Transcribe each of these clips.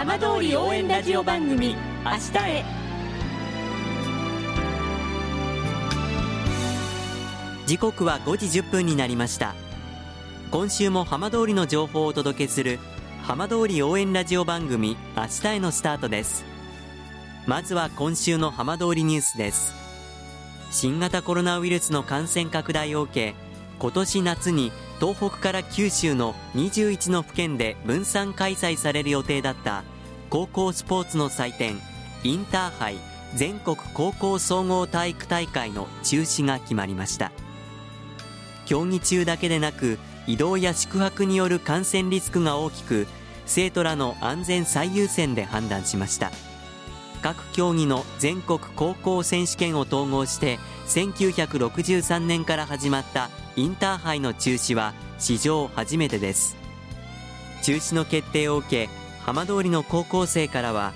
浜通り応援ラジオ番組「明日へ」時刻は5時10分になりました。今週も浜通りの情報をお届けする浜通り応援ラジオ番組明日へのスタートです。まずは今週の浜通りニュースです。新型コロナウイルスの感染拡大を受け今年夏に東北から九州の21の府県で分散開催される予定だった高校スポーツの祭典インターハイ全国高校総合体育大会の中止が決まりました。競技中だけでなく移動や宿泊による感染リスクが大きく生徒らの安全最優先で判断しました。各競技の全国高校選手権を統合して1963年から始まったインターハイの中止は史上初めてです。中止の決定を受け浜通りの高校生からは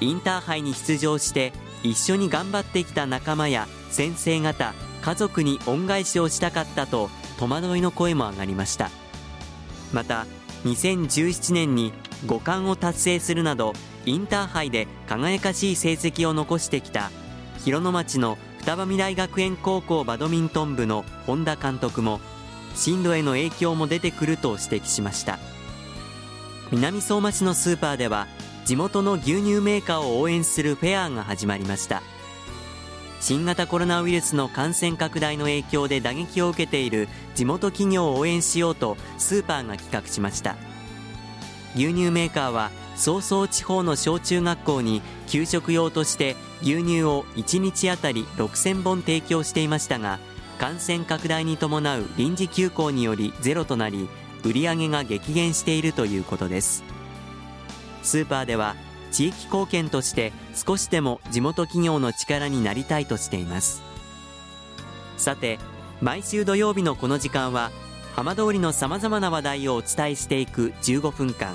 インターハイに出場して一緒に頑張ってきた仲間や先生方家族に恩返しをしたかったと戸惑いの声も上がりました。また2017年に5冠を達成するなどインターハイで輝かしい成績を残してきた広野町の双葉未来学園高校バドミントン部の本田監督も進路への影響も出てくると指摘しました南相馬市のスーパーでは地元の牛乳メーカーを応援するフェアが始まりました新型コロナウイルスの感染拡大の影響で打撃を受けている地元企業を応援しようとスーパーが企画しました牛乳メーカーは早々地方の小中学校に給食用として牛乳を1日あたり6000本提供していましたが感染拡大に伴う臨時休校によりゼロとなり売り上げが激減しているということです。スーパーでは地域貢献として少しでも地元企業の力になりたいとしています。さて毎週土曜日のこの時間は浜通りのさまざまな話題をお伝えしていく15分間。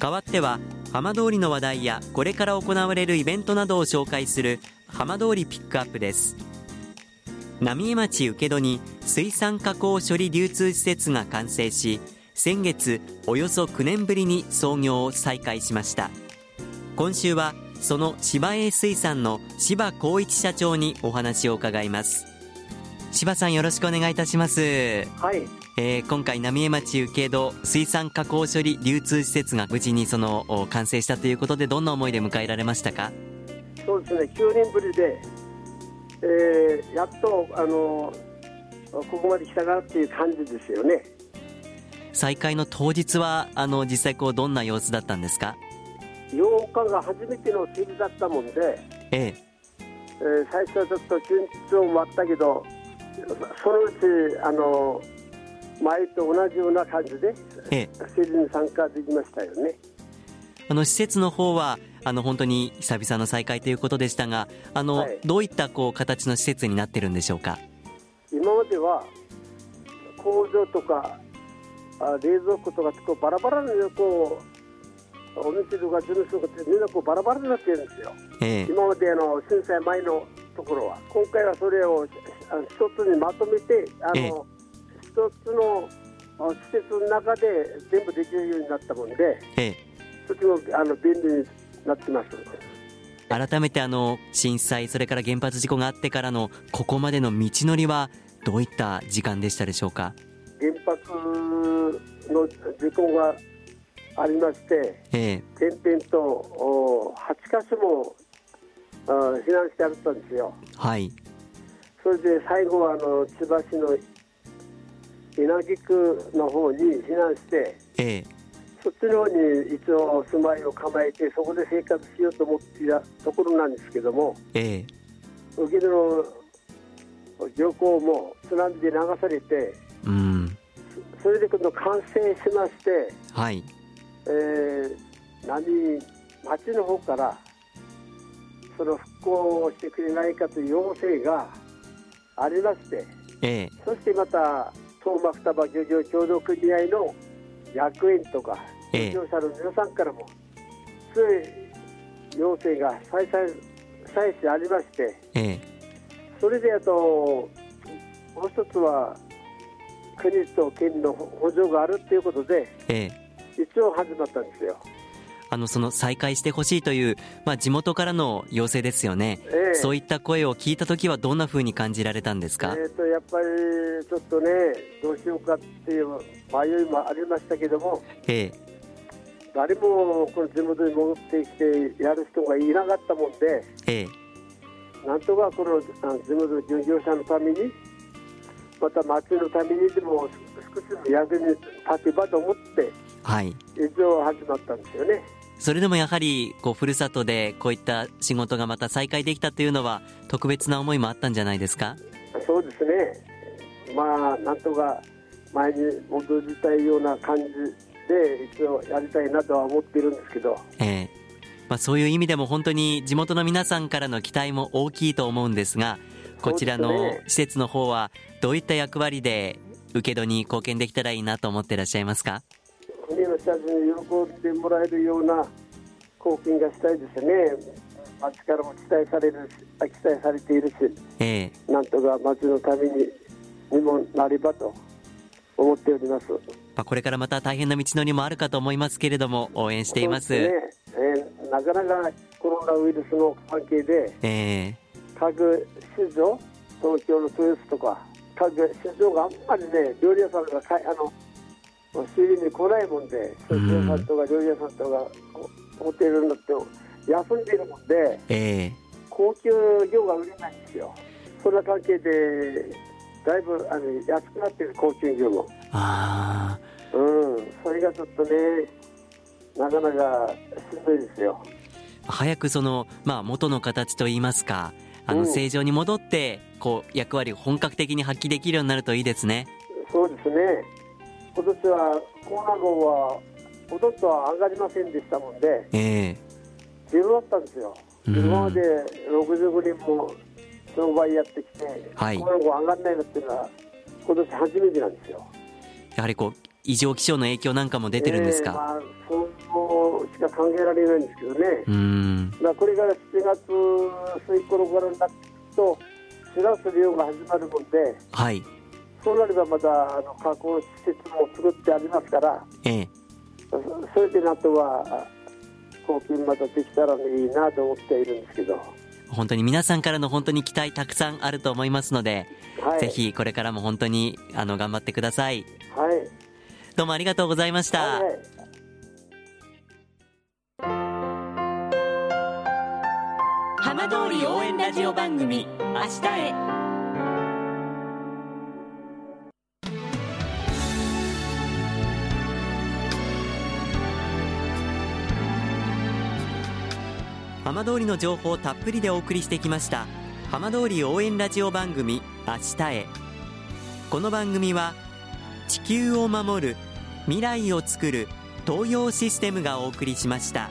代わっては浜通りの話題やこれから行われるイベントなどを紹介する浜通りピックアップです。浪江町請戸に水産加工処理流通施設が完成し先月およそ9年ぶりに操業を再開しました。今週はその芝栄水産の柴光一社長にお話を伺います。柴さんよろしくお願いいたします。はい。えー、今回浪江町請戸水産加工処理流通施設が無事にその完成したということでどんな思いで迎えられましたか？そうですね。9年ぶりで、えー、やっとあのここまで来たなっていう感じですよね。再開の当日はあの実際こうどんな様子だったんですか？8日が初めての競りだったもんで、ええ。えー、最初はちょっと緊張もあったけどそのうちあの前と同じような感じで、ええ、競りに参加できましたよね。あの施設の方はあの本当に久々の再開ということでしたがあの、はい、どういったこう形の施設になってるんでしょうか？今までは工場とかあ冷蔵庫とかこうバラバラのこうお店とか事務所とかみんなこうバラバラになってるんですよ、ええ、今まであの震災前のところは。今回はそれを一つにまとめてあの、え一つの施設の中で全部できるようになったもんで、ええ、とてもあの便利になってます。改めてあの震災それから原発事故があってからのここまでの道のりはどういった時間でしたでしょうか？原発の事故がありまして、ええ、点々と8箇所も避難してあったんですよ。はいそれで最後はあの千葉市の稲城区の方に避難して、ええ、そっちの方に一応住まいを構えてそこで生活しようと思っていたところなんですけども、ええ、受けの漁港も津波で流されて、うん、それで今度完成しまして、はい。えー、何町の方からその復興をしてくれないかという要請がありまして、ええ、そしてまた東幕双葉漁業協同組合の役員とか漁業者の皆さんからも強い要請が再々再しありまして、ええ、それであともう一つは国と県の補助があるということで、ええ、一応始まったんですよ。あのその再開してほしいという、まあ、地元からの要請ですよね、えそういった声を聞いたときは、どんなふうに感じられたんですか、えーと、やっぱりちょっとね、どうしようかっていう迷いもありましたけども、え誰もこの地元に戻ってきてやる人がいなかったもんで、えなんとかこの地元の従業者のために、また町のためにでも少しでも役に立てばと思って、はい、一応始まったんですよね。それでもやはりこうふるさとでこういった仕事がまた再開できたというのは特別な思いもあったんじゃないですか？そうですね。まあなんとか前に戻りたいような感じで一応やりたいなとは思っているんですけど、ええ。まあ、そういう意味でも本当に地元の皆さんからの期待も大きいと思うんですがこちらの施設の方はどういった役割で受け取りに貢献できたらいいなと思っていらっしゃいますか？国の人たちに喜んでもらえるような貢献がしたいですね。町からも期待される期待されているし、えー、なんとか町のためににもなればと思っております。まあ、これからまた大変な道のりもあるかと思いますけれども応援しています。ねえー、なかなかコロナウイルスの関係で、えー、各市場東京の豊洲とか各市場があんまりね料理屋さんがかあの仕入れに来ないもんで、食品屋さんとか料理屋さんとかホテルになって休んでいるもんで、えー、高級魚が売れないんですよ。そんな関係でだいぶあの安くなってる高級魚も。あうん、それがちょっとね、なかなかしんどいですよ。早くその、まあ、元の形といいますか、あの正常に戻って、こう役割を本格的に発揮できるようになるといいですね。そうですね。今年はコーナー号はほとんどは上がりませんでしたもんで、えー、ゼロだったんですよ。今まで65人も商売やってきて、はい、コーナー号上がらないのっていうのは今年初めてなんですよ。やはりこう異常気象の影響なんかも出てるんですか、えー、まあ、そうしか考えられないんですけどね、うん。まあ、これから7月末頃からになってと、しらす漁が始まるもんで、はい、そうなればまたあの加工施設も作ってありますから、ええ、それでなんとは貢献またできたらいいなと思っているんですけど。本当に皆さんからの本当に期待たくさんあると思いますので、はい、ぜひこれからも本当にあの頑張ってください。はい。どうもありがとうございました。はいはい浜通り応援ラジオ番組明日へ浜通りの情報をたっぷりでお送りしてきました浜通り応援ラジオ番組明日へこの番組は地球を守る未来をつくる東洋システムがお送りしました。